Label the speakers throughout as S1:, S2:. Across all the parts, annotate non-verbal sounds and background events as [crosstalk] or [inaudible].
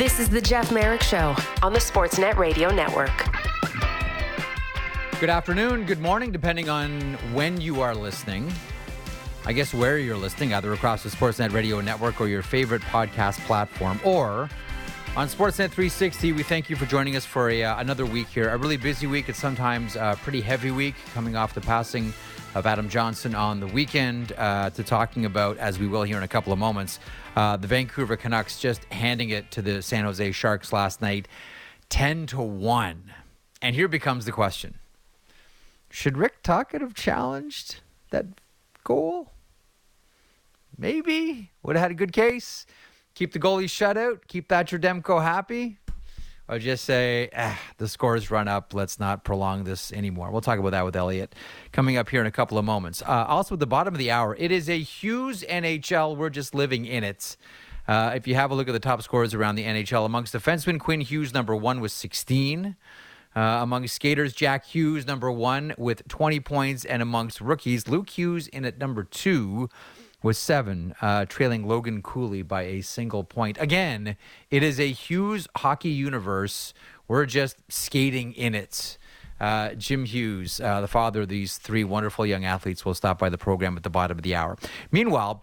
S1: This is the Jeff Marek Show on the Sportsnet Radio Network.
S2: Good afternoon, good morning, depending on when you are listening. I guess where you're listening, either across the Sportsnet Radio Network or your favorite podcast platform, or on Sportsnet 360. We thank you for joining us for a, uh, another week here. A really busy week. It's sometimes a pretty heavy week coming off the passing of Adam Johnson on the weekend uh, to talking about, as we will here in a couple of moments, uh, the Vancouver Canucks just handing it to the San Jose Sharks last night, 10 to 1. And here becomes the question Should Rick Tocchet have challenged that goal? Maybe. Would have had a good case. Keep the goalie shut out. Keep Thatcher Demko happy or just say, ah, the scores run up. Let's not prolong this anymore. We'll talk about that with Elliotte coming up here in a couple of moments. Uh, also, at the bottom of the hour, it is a Hughes NHL. We're just living in it. Uh, if you have a look at the top scores around the NHL, amongst defensemen, Quinn Hughes, number one, was 16. Uh, among skaters, Jack Hughes, number one, with 20 points. And amongst rookies, Luke Hughes in at number two with seven, uh, trailing Logan Cooley by a single point. Again, it is a Hughes hockey universe. We're just skating in it. Uh, Jim Hughes, uh, the father of these three wonderful young athletes, will stop by the program at the bottom of the hour. Meanwhile,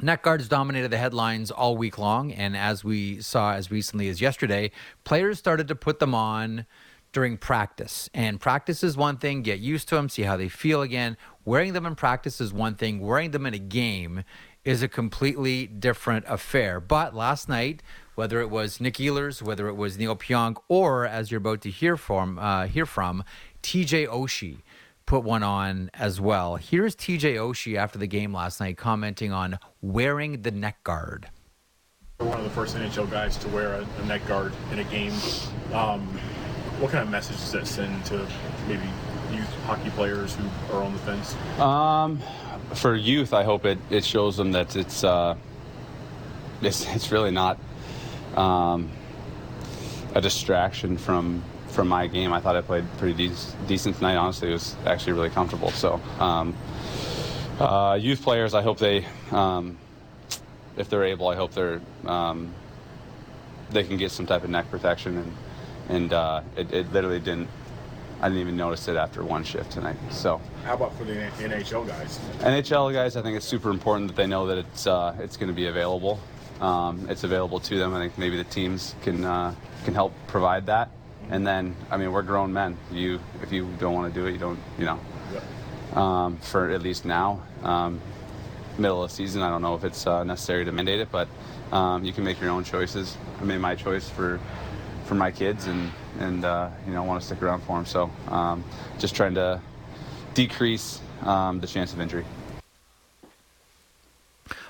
S2: Net guards dominated the headlines all week long, and as we saw as recently as yesterday, players started to put them on during practice. And practice is one thing, get used to them, see how they feel again. Wearing them in practice is one thing, wearing them in a game is a completely different affair. But last night, whether it was Nick Ehlers, whether it was Neal Pionk, or as you're about to hear from, uh, hear from TJ Oshie put one on as well. Here's TJ Oshie after the game last night commenting on wearing the neck guard.
S3: One of the first NHL guys to wear a, a neck guard in a game. Um, what kind of message does that send to maybe hockey players who are on the fence?
S4: Um, for youth, I hope it, it shows them that it's uh, it's it's really not um, a distraction from from my game. I thought I played pretty de- decent tonight. Honestly, it was actually really comfortable. So, um, uh, youth players, I hope they, um, if they're able, I hope they're um, they can get some type of neck protection and and uh, it, it, literally didn't. I didn't even notice it after one shift tonight. So.
S3: How about for the NHL guys?
S4: NHL guys, I think it's super important that they know that it's uh, it's going to be available. Um, it's available to them. I think maybe the teams can uh, can help provide that. And then, I mean, we're grown men. You, if you don't want to do it, you don't. You know. Um, for at least now, um, middle of the season, I don't know if it's uh, necessary to mandate it, but um, you can make your own choices. I made my choice for for my kids and and uh, you know want to stick around for them. So um, just trying to decrease um, the chance of injury.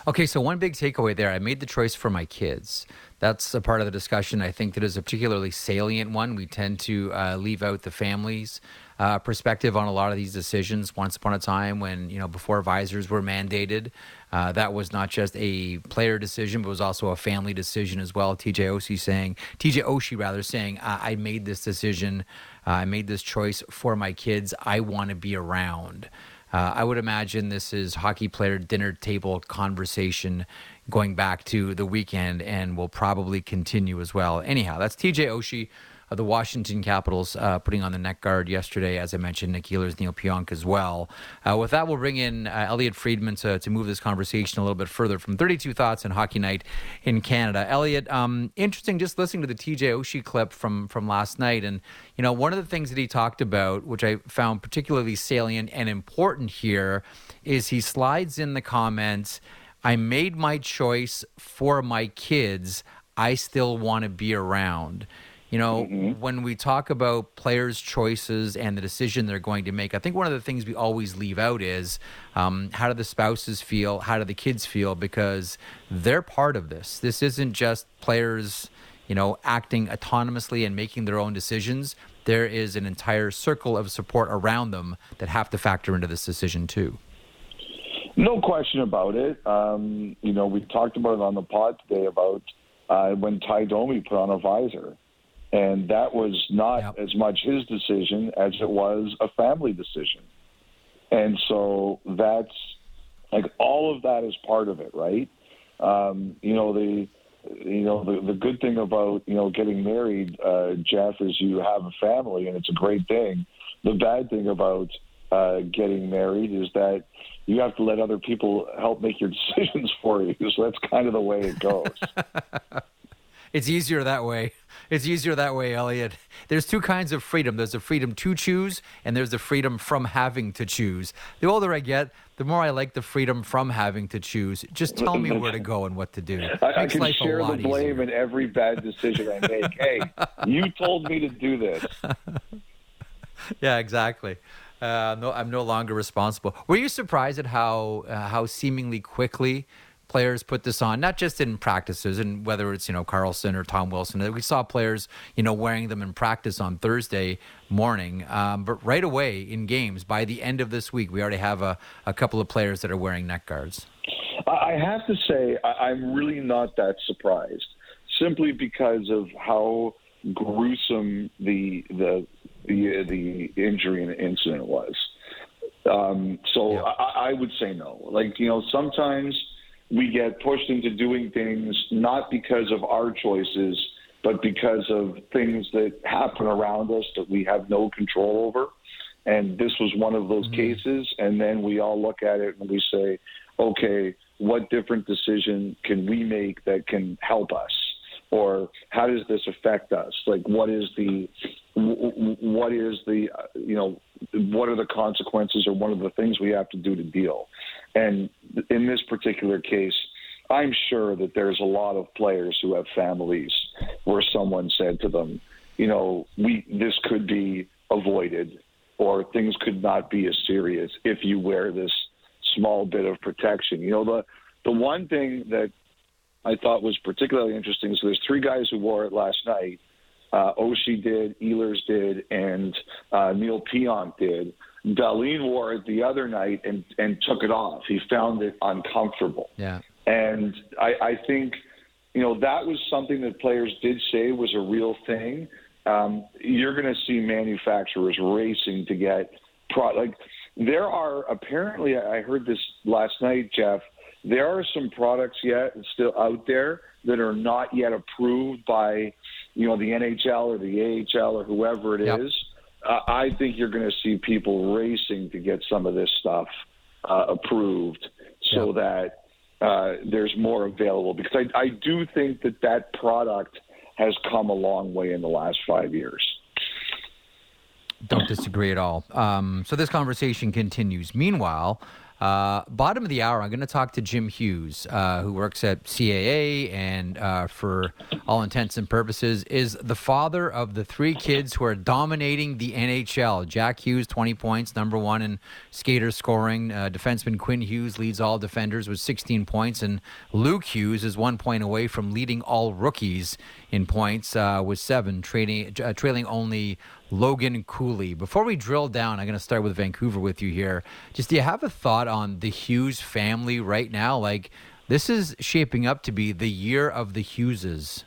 S2: Okay, so one big takeaway there. I made the choice for my kids. That's a part of the discussion I think that is a particularly salient one. We tend to uh, leave out the families uh, perspective on a lot of these decisions. Once upon a time, when you know before visors were mandated, uh, that was not just a player decision, but was also a family decision as well. TJ Oshie saying, TJ Oshie rather saying, I made this decision, uh, I made this choice for my kids. I want to be around. Uh, I would imagine this is hockey player dinner table conversation going back to the weekend and will probably continue as well. Anyhow, that's TJ Oshie of the Washington Capitals uh, putting on the neck guard yesterday, as I mentioned, Nick Ehlers, Neal Pionk as well. Uh, with that, we'll bring in uh, Elliotte Friedman to, to move this conversation a little bit further from 32 Thoughts and Hockey Night in Canada. Elliotte, um, interesting just listening to the TJ Oshie clip from, from last night. And, you know, one of the things that he talked about, which I found particularly salient and important here, is he slides in the comments. I made my choice for my kids. I still want to be around. You know, mm-hmm. when we talk about players' choices and the decision they're going to make, I think one of the things we always leave out is um, how do the spouses feel? How do the kids feel? Because they're part of this. This isn't just players, you know, acting autonomously and making their own decisions. There is an entire circle of support around them that have to factor into this decision, too.
S5: No question about it. Um, you know, we talked about it on the pod today about uh, when Tie Domi put on a visor. And that was not yep. as much his decision as it was a family decision. And so that's like all of that is part of it, right? Um, you know, the you know, the the good thing about you know getting married, uh, Jeff, is you have a family, and it's a great thing. The bad thing about uh, getting married is that you have to let other people help make your [laughs] decisions for you. So that's kind of the way it goes. [laughs]
S2: it's easier that way. It's easier that way, Elliotte. There's two kinds of freedom. There's the freedom to choose, and there's the freedom from having to choose. The older I get, the more I like the freedom from having to choose. Just tell me where to go and what to do.
S5: I, I can share the blame
S2: easier.
S5: in every bad decision I make. [laughs] hey, you told me to do this. [laughs]
S2: yeah, exactly. Uh, no, I'm no longer responsible. Were you surprised at how uh, how seemingly quickly players put this on? Not just in practices, and whether it's you know Karlsson or Tom Wilson. We saw players you know wearing them in practice on Thursday morning, um, but right away in games by the end of this week, we already have a, a couple of players that are wearing neck guards.
S5: I have to say, I'm really not that surprised, simply because of how gruesome the the the the injury and incident was. Um, so yeah. I, I would say no. Like you know, sometimes we get pushed into doing things not because of our choices, but because of things that happen around us that we have no control over. And this was one of those mm-hmm. cases. And then we all look at it and we say, okay, what different decision can we make that can help us? Or how does this affect us? Like, what is the what is the you know what are the consequences or what are the things we have to do to deal and in this particular case i'm sure that there's a lot of players who have families where someone said to them you know we this could be avoided or things could not be as serious if you wear this small bit of protection you know the the one thing that i thought was particularly interesting so there's three guys who wore it last night uh, Oshie did, Ehlers did, and uh, Neal Pionk did. Dahlin wore it the other night and, and took it off. He found it uncomfortable.
S2: Yeah.
S5: And I, I think, you know, that was something that players did say was a real thing. Um, you're going to see manufacturers racing to get product. Like, there are apparently, I heard this last night, Jeff. There are some products yet still out there that are not yet approved by you know the NHL or the AHL or whoever it yep. is, uh, I think you're going to see people racing to get some of this stuff uh, approved so yep. that uh, there's more available. Because I, I do think that that product has come a long way in the last five years.
S2: Don't disagree at all. Um, so this conversation continues. Meanwhile, uh, bottom of the hour, I'm going to talk to Jim Hughes, uh, who works at CAA and, uh, for all intents and purposes, is the father of the three kids who are dominating the NHL. Jack Hughes, 20 points, number one in skater scoring. Uh, defenseman Quinn Hughes leads all defenders with 16 points, and Luke Hughes is one point away from leading all rookies in points uh, with seven, trailing, uh, trailing only Logan Cooley. Before we drill down, I'm going to start with Vancouver with you here. Just do you have a thought on the Hughes family right now? Like, this is shaping up to be the year of the Hugheses.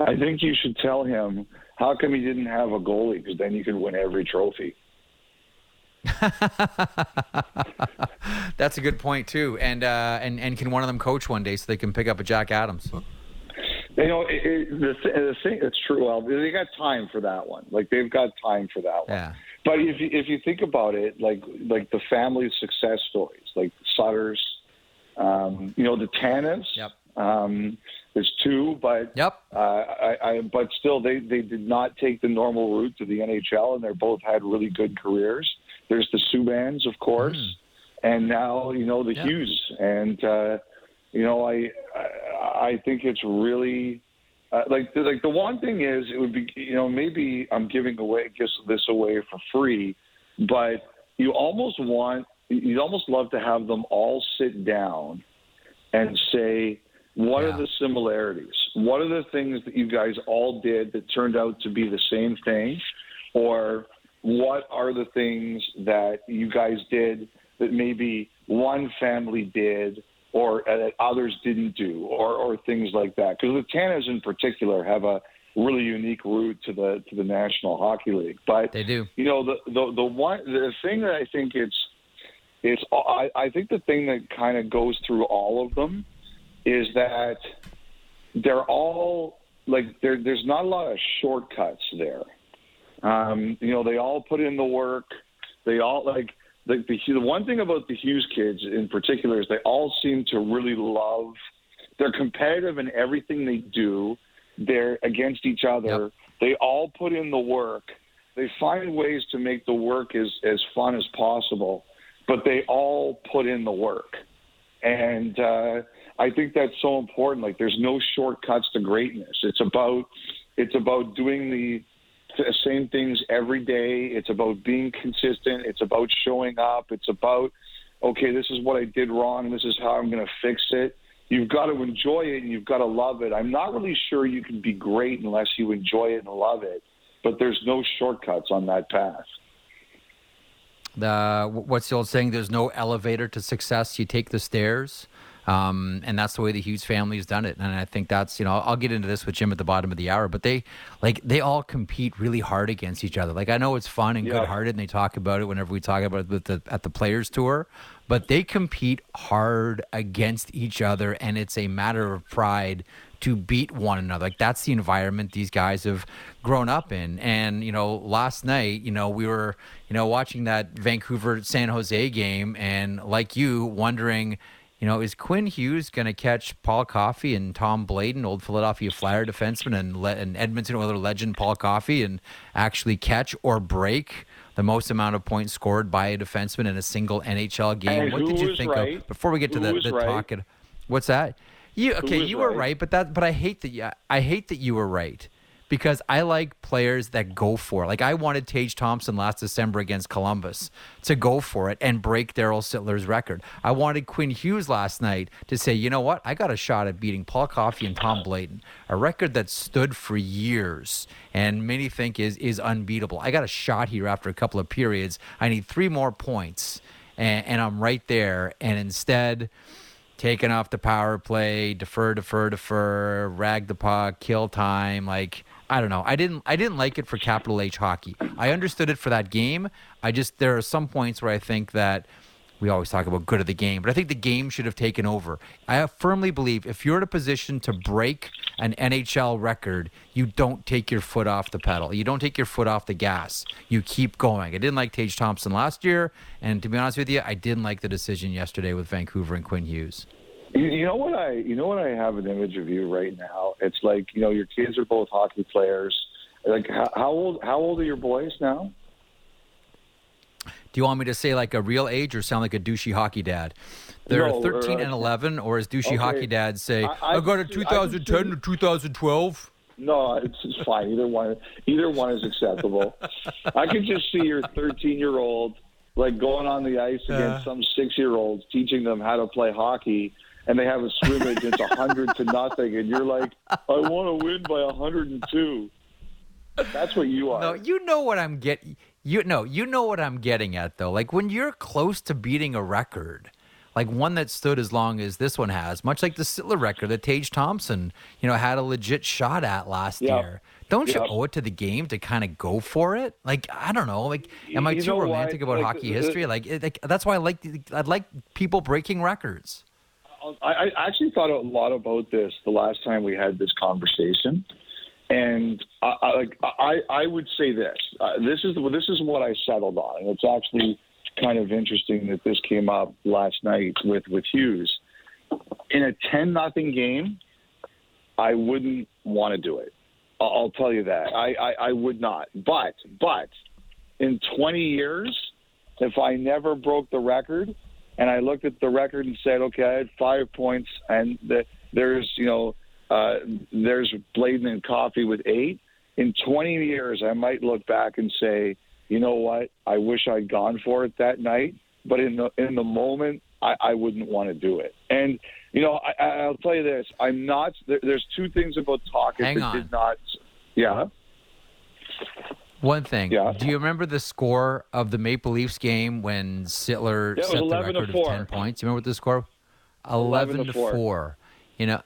S5: I think you should tell him how come he didn't have a goalie because then you could win every trophy. [laughs]
S2: That's a good point too, and uh, and and can one of them coach one day so they can pick up a Jack Adams?
S5: You know, it, it, the, the thing it's true. Well, they got time for that one. Like they've got time for that one.
S2: Yeah.
S5: But if you, if you think about it, like like the family success stories, like Sutters, um, you know, the Tanevs.
S2: Yep.
S5: Um, there's two, but
S2: yep.
S5: Uh, I, I, but still, they they did not take the normal route to the NHL, and they both had really good careers. There's the Subbans, of course, mm. and now you know the yep. Hughes, and uh, you know I I I think it's really uh, like like the one thing is it would be you know maybe I'm giving away just this away for free, but you almost want you'd almost love to have them all sit down and say what yeah. are the similarities? What are the things that you guys all did that turned out to be the same thing, or what are the things that you guys did that maybe one family did or uh, that others didn't do, or, or things like that. Because the Tanevs in particular have a really unique route to the to the National Hockey League. But
S2: they do.
S5: You know, the the the one the thing that I think it's it's I, I think the thing that kind of goes through all of them is that they're all like there. There's not a lot of shortcuts there. Um, you know, they all put in the work. They all like the, the the one thing about the Hughes kids in particular is they all seem to really love. They're competitive in everything they do. They're against each other. Yep. They all put in the work. They find ways to make the work as as fun as possible, but they all put in the work. And uh, I think that's so important. Like, there's no shortcuts to greatness. It's about it's about doing the the same things every day. It's about being consistent. It's about showing up. It's about, okay, this is what I did wrong. This is how I'm going to fix it. You've got to enjoy it and you've got to love it. I'm not really sure you can be great unless you enjoy it and love it, but there's no shortcuts on that path.
S2: The, what's the old saying? There's no elevator to success. You take the stairs. Um, and that's the way the Hughes family has done it. And I think that's, you know, I'll get into this with Jim at the bottom of the hour, but they like they all compete really hard against each other. Like I know it's fun and yeah. good hearted and they talk about it whenever we talk about it the, at the players tour, but they compete hard against each other and it's a matter of pride to beat one another. Like that's the environment these guys have grown up in. And you know, last night, you know, we were, you know, watching that Vancouver San Jose game, and like you, wondering you know, is Quinn Hughes going to catch Paul Coffey and Tom Bladon, old Philadelphia Flyer defenseman, and, le- and Edmonton Oilers legend Paul Coffey, and actually catch or break the most amount of points scored by a defenseman in a single NHL game?
S5: And
S2: what did you think
S5: right?
S2: of before we get to
S5: who
S2: the, the
S5: right?
S2: talk? What's that? You okay? You were
S5: right?
S2: right, but that but I hate that. You, I hate that you were right because I like players that go for it. Like I wanted Tage Thompson last December against Columbus to go for it and break Daryl Sittler's record. I wanted Quinn Hughes last night to say, you know what, I got a shot at beating Paul Coffey and Tom Bladon, a record that stood for years and many think is is unbeatable. I got a shot here after a couple of periods. I need three more points, and, and I'm right there. And instead taking off the power play, defer, defer, defer, rag the puck, kill time. Like I don't know. I didn't I didn't like it for capital H hockey. I understood it for that game. I just there are some points where I think that we always talk about good of the game, but I think the game should have taken over. I firmly believe if you're in a position to break an NHL record, you don't take your foot off the pedal. You don't take your foot off the gas. You keep going. I didn't like Tage Thompson last year, and to be honest with you, I didn't like the decision yesterday with Vancouver and Quinn Hughes.
S5: You, know what I you know what I have an image of you right now. It's like you know your kids are both hockey players. Like how, how old how old are your boys now?
S2: Do you want me to say like a real age or sound like a douchey hockey dad? They're
S5: No,
S2: 13
S5: uh,
S2: and 11, or as douchey
S5: okay.
S2: hockey dads say,
S5: I-
S2: I, got a
S5: can see- I
S2: 2010
S5: see-
S2: to 2012.
S5: No, it's, it's fine. Either one, either one is acceptable. I could just see your 13 year old like going on the ice against some six year olds, teaching them how to play hockey, and they have a scrimmage. it's a hundred to nothing, and you're like, I want to win by a hundred and two. That's what you are.
S2: No, you know what I'm getting. You know, you know what I'm getting at though. Like when you're close to beating a record, like one that stood as long as this one has, much like the Sittler record that Tage Thompson, you know, had a legit shot at last
S5: Yeah.
S2: year. Don't you owe it to the game to kind of go for it? Like I don't know. Like, am I
S5: You
S2: too romantic about
S5: Like,
S2: hockey
S5: the-
S2: history? Like, it, like that's why I like. I'd like people breaking records.
S5: I, actually thought a lot about this the last time we had this conversation, and I, I, I, would say this. Uh, this is this is what I settled on, it's actually kind of interesting that this came up last night with with Hughes. In a ten nothing game, I wouldn't want to do it. I'll, I'll tell you that. I, I, I would not. But but in twenty years, if I never broke the record, and I looked at the record and said, okay, I had five points, and the, there's you know uh, there's Bladon and Coffey with eight. In 20 years, I might look back and say, you know what, I wish I'd gone for it that night. But in the in the moment, I, I wouldn't want to do it. And you know, I, I'll tell you this: I'm not. There, there's two things about talking
S2: Hang
S5: that
S2: on.
S5: did not. Yeah.
S2: One thing.
S5: Yeah.
S2: Do you remember the score of the Maple Leafs game when Sittler
S5: Yeah,
S2: set the record of ten points? You remember what the score?
S5: 11
S2: Eleven
S5: to
S2: to
S5: four.
S2: four. You know,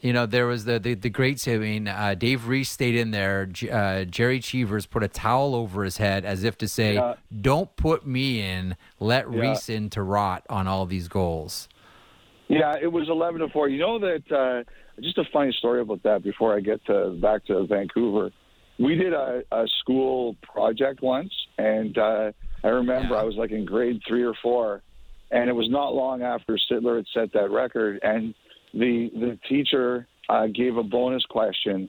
S2: you know there was the the, the great. saving. uh, Dave Reece stayed in there. J- Uh, Jerry Cheevers put a towel over his head as if to say,
S5: Yeah.
S2: "Don't put me in. Let
S5: Yeah.
S2: Reece in to rot on all these goals."
S5: Yeah, it was eleven to four. You know that uh, just a funny story about that. Before I get to back to Vancouver, we did a, a school project once, and uh, I remember
S2: Yeah.
S5: I was like in grade three or four, and it was not long after Sittler had set that record, and the the teacher uh, gave a bonus question.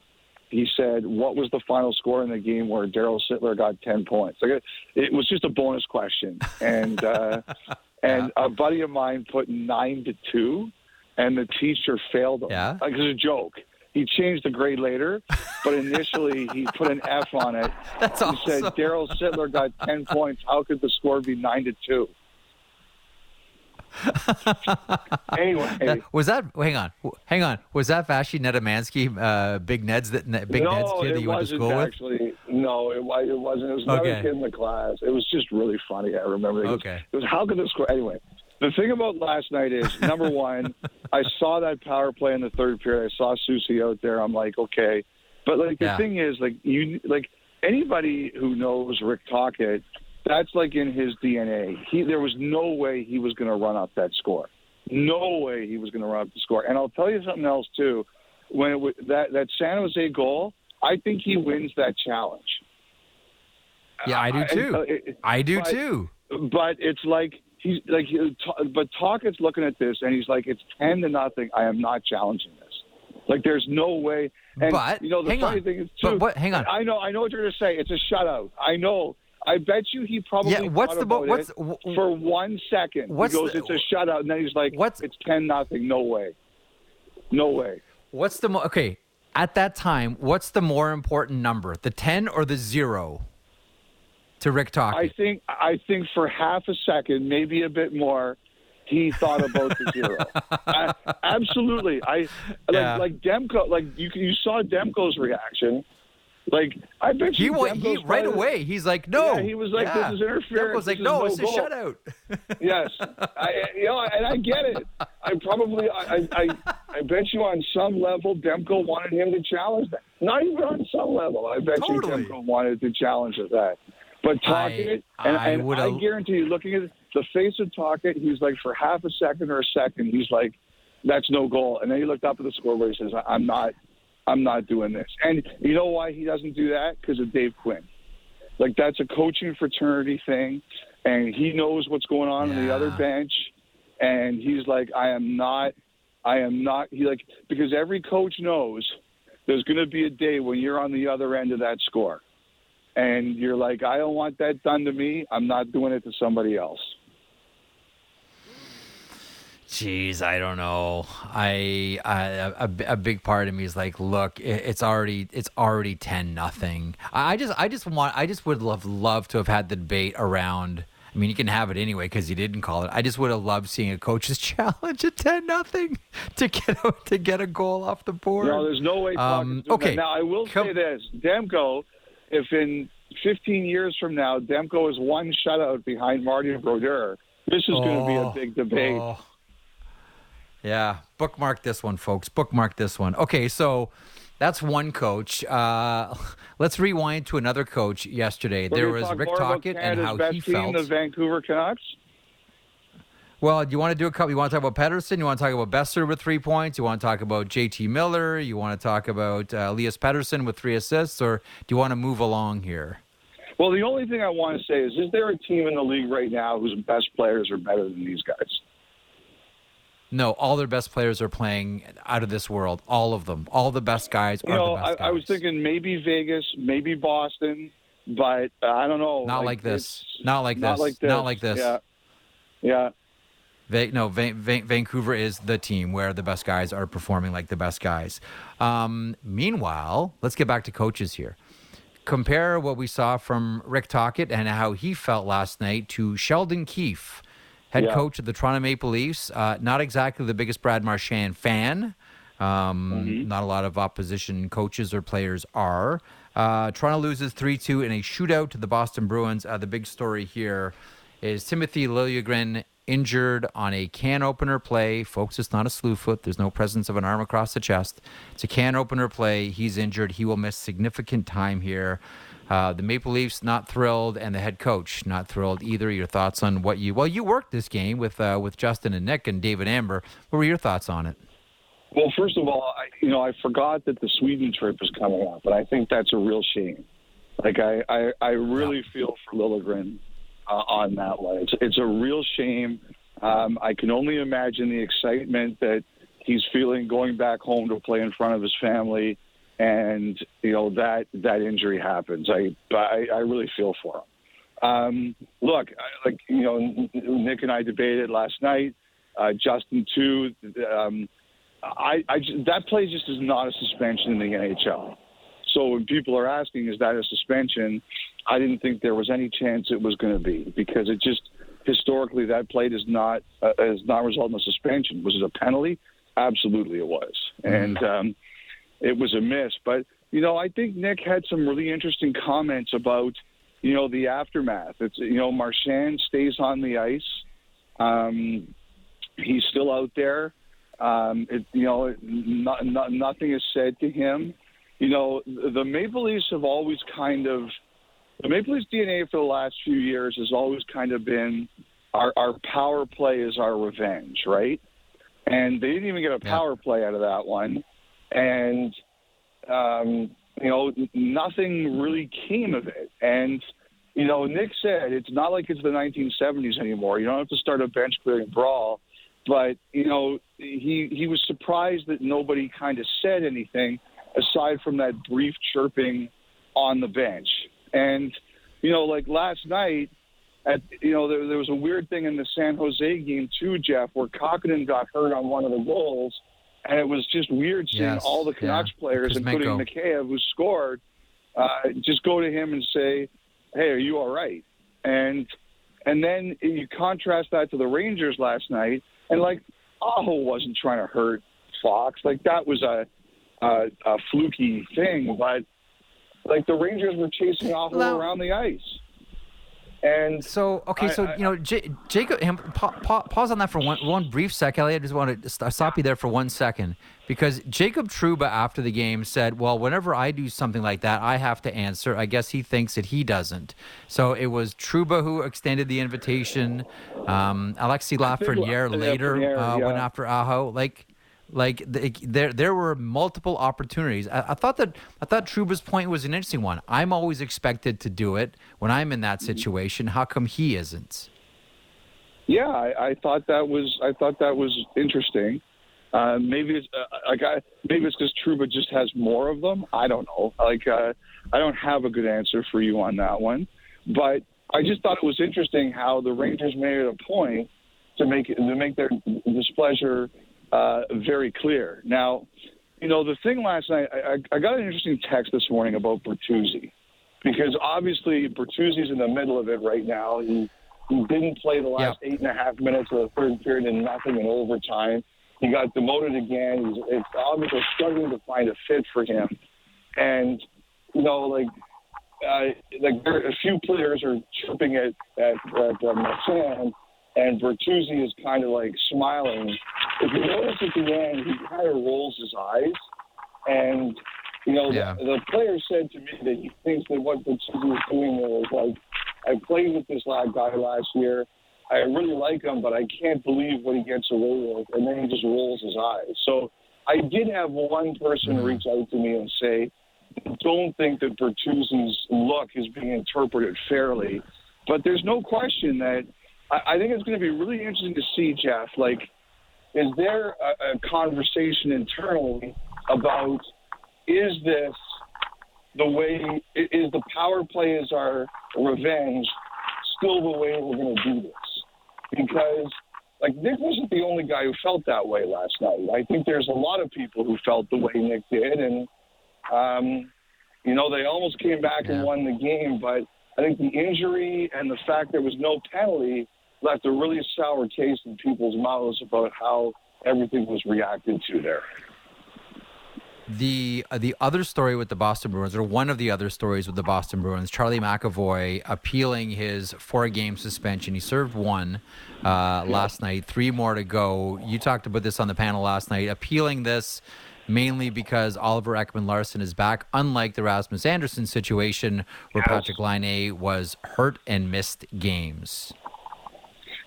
S5: He said, "What was the final score in the game where Daryl Sittler got ten points?" Like it, it was just a bonus question, and uh, [laughs] and a buddy of mine put nine to two, and the teacher failed him.
S2: Yeah?
S5: like it was a joke. He changed the grade later, but initially he put an F on it. [laughs]
S2: That's
S5: he
S2: awesome.
S5: said Daryl Sittler got ten points. How could the score be nine to two? [laughs] anyway,
S2: Was that? Hang on, hang on. Was that Vashi Nedomansky, uh, Big Ned's that Big
S5: no,
S2: Ned's kid that you went to school with?
S5: actually. No, it, it wasn't. It was another
S2: Okay.
S5: kid in the class. It was just really funny. I remember. It was,
S2: Okay.
S5: It was how could the score anyway. The thing about last night is [laughs] number one, I saw that power play in the third period. I saw Soucy out there. I'm like, okay, but like the
S2: Yeah.
S5: thing is, like you, like anybody who knows Rick Tocchet, that's like in his DNA. He there was no way he was going to run up that score. No way he was going to run up the score. And I'll tell you something else too. When it, that that San Jose goal, I think he wins that challenge.
S2: Yeah, I do
S5: I-
S2: too.
S5: uh, it-
S2: I do
S5: but-
S2: too.
S5: but it's like he's like uh, he- but Tocchet's looking at this and he's like it's ten to nothing. I am not challenging this. Like there's no way. And
S2: But,
S5: you know the
S2: hang
S5: funny
S2: on.
S5: thing is
S2: But
S5: too.
S2: what- hang on.
S5: I know I know what you're going to say. It's a shutout. I know. I bet you he probably
S2: Yeah, what's the
S5: about
S2: what's-
S5: for one second.
S2: what's
S5: he goes,
S2: the-
S5: "It's a shutout," and then he's like,
S2: What's-
S5: "It's ten nothing. No way. No way."
S2: What's the mo- okay? At that time, what's the more important number, the ten or the zero? To Rick
S5: I think I think for half a second, maybe a bit more, he thought about the zero. [laughs] I, absolutely, I like
S2: Yeah.
S5: like Demko. Like you you saw Demko's reaction. Like I bet
S2: he he right away. He's like, no.
S5: Yeah, he was like,
S2: Yeah.
S5: "This is interference.
S2: Demko's like, no,
S5: no
S2: it's a shutout. [laughs]
S5: Yes, I, you know, and I get it. I probably, I, I, I bet you on some level, Demko wanted him to challenge that. Not even on some level, I bet
S2: Totally.
S5: you Demko wanted to challenge that. But Tocchet,
S2: I-
S5: and,
S2: I
S5: and I guarantee you, looking at the face of Tocchet, he's like for half a second or a second, he's like, "That's no goal," and then he looked up at the scoreboard. He says, "I- "I'm not, I'm not doing this." And you know why he doesn't do that? Because of Dave Quinn. Like that's a coaching fraternity thing, and he knows what's going on on the other bench, and he's like, I am not, I am not. He like because every coach knows there's going to be a day when you're on the other end of that score, and you're like, I don't want that done to me. I'm not doing it to somebody else.
S2: Jeez, I don't know. I, I a, a big part of me is like, look, it's already it's already ten nothing. I just I just want I just would love love to have had the debate around. I mean, you can have it anyway because you didn't call it. I just would have loved seeing a coach's [laughs] challenge at ten nothing to get a, to get a goal off the board.
S5: No, there's no way.
S2: Um, okay.
S5: that. Now I will
S2: Come-
S5: say this: Demko, if in 15 years from now Demko is one shutout behind Marty Brodeur, this is going to be a
S2: Oh,
S5: big debate.
S2: oh. Yeah, bookmark this one, folks. Bookmark this one. Okay, so that's one coach. Uh, [laughs] let's rewind to another coach yesterday.
S5: We're
S2: there was Rick Tocchet and how
S5: best
S2: he
S5: team,
S2: felt.
S5: the Vancouver Canucks.
S2: Well, do you want to do a couple? You want to talk about Pettersson? You want to talk about Boeser with three points? You want to talk about JT Miller? You want to talk about uh, Elias Pettersson with three assists? Or do you want to move along here?
S5: Well, the only thing I want to say is: Is there a team in the league right now whose best players are better than these guys?
S2: No, all their best players are playing out of this world. All of them. All the best guys
S5: You
S2: are
S5: know,
S2: the
S5: I. I was thinking maybe Vegas, maybe Boston, but uh, I don't know.
S2: Not like this. Not like
S5: not
S2: this.
S5: Like this.
S2: Not like this.
S5: Yeah, yeah.
S2: Va- no, Va- Va- Vancouver is the team where the best guys are performing like the best guys. Um, meanwhile, let's get back to coaches here. Compare what we saw from Rick Tocchet and how he felt last night to Sheldon Keefe, head
S5: Yeah.
S2: coach of the Toronto Maple Leafs. Uh, not exactly the biggest Brad Marchand fan. Um, Not a lot of opposition coaches or players are. Uh, Toronto loses 3 2 in a shootout to the Boston Bruins. Uh, the big story here is Timothy Liljegren injured on a can opener play. Folks, it's not a slew foot. There's no presence of an arm across the chest. It's a can opener play. He's injured. He will miss significant time here. Uh, the Maple Leafs not thrilled, and the head coach not thrilled either. Your thoughts on what you well, you worked this game with uh, with Justin and Nick and David Amber. What were your thoughts on it?
S5: Well, first of all, I, you know, I forgot that the Sweden trip was coming up, and I think that's a real shame. Like I, I, I really yeah. feel for Liljegren uh, on that one. It's, it's a real shame. Um, I can only imagine the excitement that he's feeling going back home to play in front of his family and you know that that injury happens. I I, I really feel for him. Um, look, like you know, Nick and I debated last night. Uh, Justin too. Um, I, I that play just is not a suspension in the NHL. So when people are asking, is that a suspension? I didn't think there was any chance it was going to be because it just historically that play does not uh, has not resulted in a suspension. Was it a penalty? Absolutely, it was. Mm-hmm. And um, it was a miss. But you know, I think Nick had some really interesting comments about you know the aftermath. It's you know Marchand stays on the ice. Um, he's still out there. Um, it, you know, not, not, nothing is said to him. You know, the Maple Leafs have always kind of the Maple Leafs DNA for the last few years has always kind of been our, our power play is our revenge, right? And they didn't even get a power yeah. play out of that one and um, you know nothing really came of it. And you know, Nick said it's not like it's the 1970s anymore. You don't have to start a bench clearing brawl. But you know, he he was surprised that nobody kind of said anything aside from that brief chirping on the bench. And you know, like last night, at you know, there, there was a weird thing in the San Jose game too, Jeff, where Kahkonen got hurt on one of the goals and it was just weird seeing yes, all the Canucks yeah. players, including Mikheyev, who scored, uh, just go to him and say, "Hey, are you all right?" And and then you contrast that to the Rangers last night, and like Aho wasn't trying to hurt Fox, like that was a a, a fluky thing, but like the Rangers were chasing Aho well, around the ice. And
S2: so, okay, so I, you know, J- Jacob, pa- pa- pause on that for one one brief sec, Elliotte. I just want to stop you there for one second because Jacob Trouba after the game said, "Well, whenever I do something like that, I have to answer." I guess he thinks that he doesn't. So it was Trouba who extended the invitation. Um, Alexis Lafreniere later uh, yeah. went after Aho. Like, like the, there, there were multiple opportunities. I, I, thought that I thought Trouba's point was an interesting one. I'm always expected to do it when I'm in that situation. How come he isn't?
S5: Yeah, I, I thought that was I thought that was interesting. Uh, maybe it's uh, like I, maybe it's because Trouba just has more of them. I don't know. Like uh, I don't have a good answer for you on that one, but I just thought it was interesting how the Rangers made it a point to make to make their displeasure uh, very clear. Now, you know, the thing last night, I, I got an interesting text this morning about Bertuzzi because obviously Bertuzzi's in the middle of it right now. He he didn't play the last eight and a half minutes of the third period and nothing in overtime. He got demoted again. He's it's obviously struggling to find a fit for him, and you know, like uh, like there, a few players are chirping at at, at uh, and Bertuzzi is kind of like smiling. If you notice at the end, he kind of rolls his eyes, and you know yeah. the, the player said to me that he thinks that what Bertuzzi is doing there is like, I played with this lad guy last year. I really like him, but I can't believe what he gets away with, and then he just rolls his eyes. So I did have one person mm-hmm. reach out to me and say, don't think that Bertuzzi's look is being interpreted fairly. But there's no question that I, I think it's going to be really interesting to see, Jeff. Like, is there a, a conversation internally about is this the way is the power play is our revenge still the way we're going to do this? Because like Nick wasn't the only guy who felt that way last night. I think there's a lot of people who felt the way Nick did, and um, you know they almost came back yeah. and won the game, but I think the injury and the fact there was no penalty left a really sour taste in people's mouths about how everything was reacted to there.
S2: The uh, the other story with the Boston Bruins, or one of the other stories with the Boston Bruins, Charlie McAvoy appealing his four game suspension. He served one uh, last night, three more to go. You talked about this on the panel last night, appealing this mainly because Oliver Ekman Larsson is back, unlike the Rasmus Andersson situation where yes. Patrik Laine was hurt and missed games.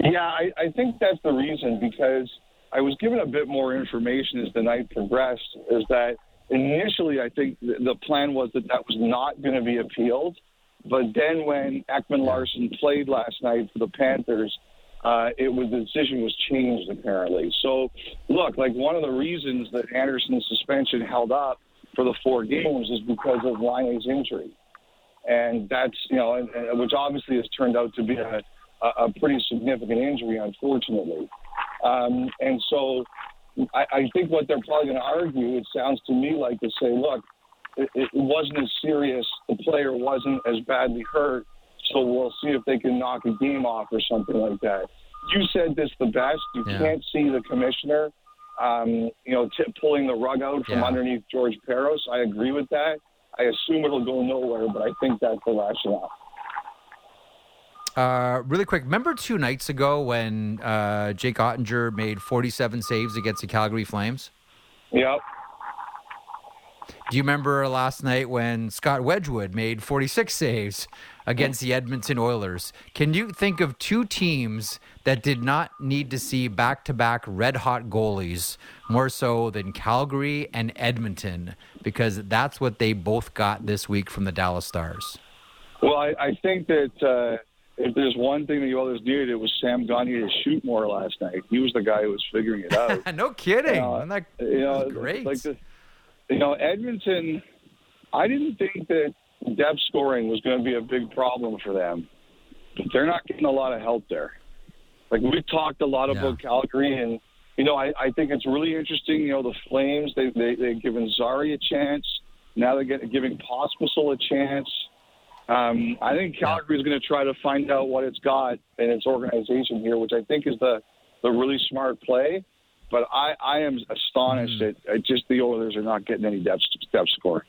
S5: Yeah, I, I think that's the reason because I was given a bit more information as the night progressed. Is that initially I think the plan was that that was not going to be appealed, but then when Ekman Larsson played last night for the Panthers, uh, it was the decision was changed apparently. So, look, like one of the reasons that Andersson's suspension held up for the four games is because of Laine's injury, and that's you know, and, and, which obviously has turned out to be a, a pretty significant injury, unfortunately. Um, and so, I, I think what they're probably going to argue, it sounds to me like to say, look, it, it wasn't as serious. The player wasn't as badly hurt so we'll see if they can knock a game off or something like that. You said this the best. You yeah. can't see the commissioner, um, you know, t- pulling the rug out from yeah. underneath George Parros. I agree with that. I assume it'll go nowhere, but I think that's the rationale.
S2: Uh, really quick, remember two nights ago when uh, Jake Oettinger made 47 saves against the Calgary Flames?
S5: Yep.
S2: Do you remember last night when Scott Wedgewood made 46 saves against the Edmonton Oilers? Can you think of two teams that did not need to see back to back red hot goalies more so than Calgary and Edmonton? Because that's what they both got this week from the Dallas Stars.
S5: Well, I, I think that. Uh if there's one thing the Oilers needed, it was Sam Gagner to shoot more last night. He was the guy who was figuring it out. [laughs]
S2: no kidding. Uh, that, you know, great.
S5: Like the, you know, Edmonton, I didn't think that depth scoring was going to be a big problem for them, but they're not getting a lot of help there. Like we've talked a lot yeah. about Calgary, and you know, I, I think it's really interesting. You know, the Flames they they they've given Zary a chance. Now they're getting, giving Pospisil a chance. Um, I think Calgary is going to try to find out what it's got in its organization here, which I think is the the really smart play. But I, I am astonished mm. that just the Oilers are not getting any depth depth score.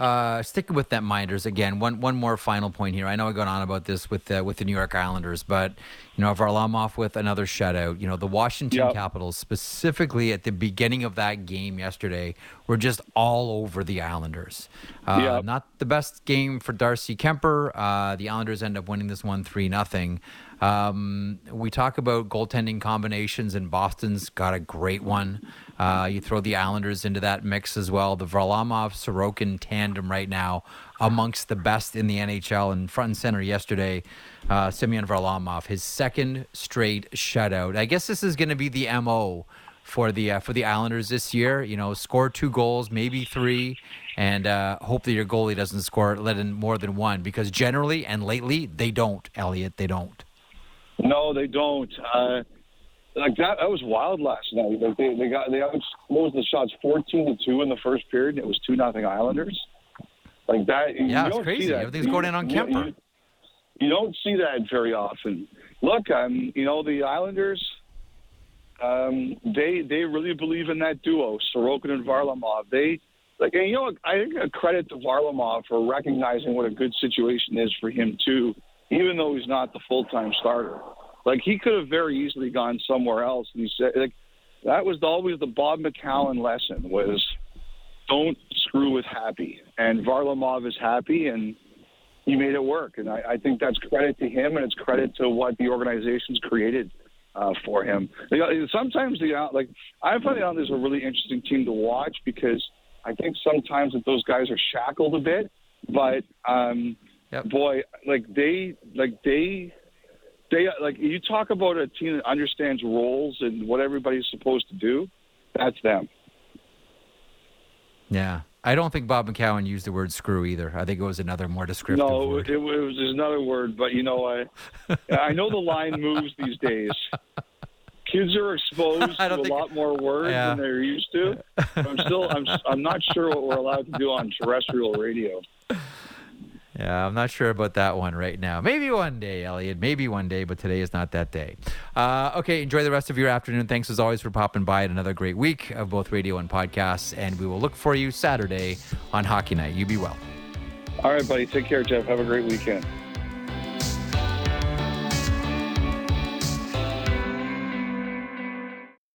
S2: Uh, sticking with that Minders again, one one more final point here. I know I got on about this with uh, with the New York Islanders, but you know Varlamov with another shutout. You know the Washington yep. Capitals specifically at the beginning of that game yesterday were just all over the Islanders. Uh, yep. Not the best game for Darcy Kuemper. Uh, the Islanders end up winning this one three nothing. Um, we talk about goaltending combinations, and Boston's got a great one. Uh, you throw the Islanders into that mix as well. The Varlamov Sorokin tandem right now amongst the best in the NHL. And front and center yesterday, uh, Semyon Varlamov, his second straight shutout. I guess this is going to be the mo for the uh, for the Islanders this year. You know, score two goals, maybe three, and uh, hope that your goalie doesn't score let in more than one because generally and lately they don't. Elliotte, they don't.
S5: No, they don't. Uh, like that, that was wild last night. Like they, they got they closed the shots fourteen to two in the first period. It was two nothing Islanders. Like that.
S2: Yeah, it's crazy. Everything's you, going in on Kuemper.
S5: You, you, don't see that very often. Look, I'm you know the Islanders. Um, they they really believe in that duo, Sorokin and Varlamov. They like, and you know, I think a credit to Varlamov for recognizing what a good situation is for him too even though he's not the full time starter. Like he could have very easily gone somewhere else. And he said like that was always the Bob McCown lesson was don't screw with happy. And Varlamov is happy and he made it work. And I, I think that's credit to him and it's credit to what the organization's created uh, for him. Sometimes the like I find out there's a really interesting team to watch because I think sometimes that those guys are shackled a bit, but um, Yep. Boy, like they, like they, they, like you talk about a team that understands roles and what everybody's supposed to do. That's them.
S2: Yeah. I don't think Bob McCown used the word screw either. I think it was another more descriptive
S5: no,
S2: word.
S5: it, it was another word, but you know, I, I know the line moves these days. Kids are exposed [laughs] to a lot more words yeah. than they're used to. I'm still, I'm, I'm not sure what we're allowed to do on terrestrial radio.
S2: Yeah, I'm not sure about that one right now. Maybe one day, Elliotte. Maybe one day, but today is not that day. Uh, okay, enjoy the rest of your afternoon. Thanks as always for popping by at another great week of both radio and podcasts. And we will look for you Saturday on Hockey Night. You be well.
S5: All right, buddy. Take care, Jeff. Have a great weekend.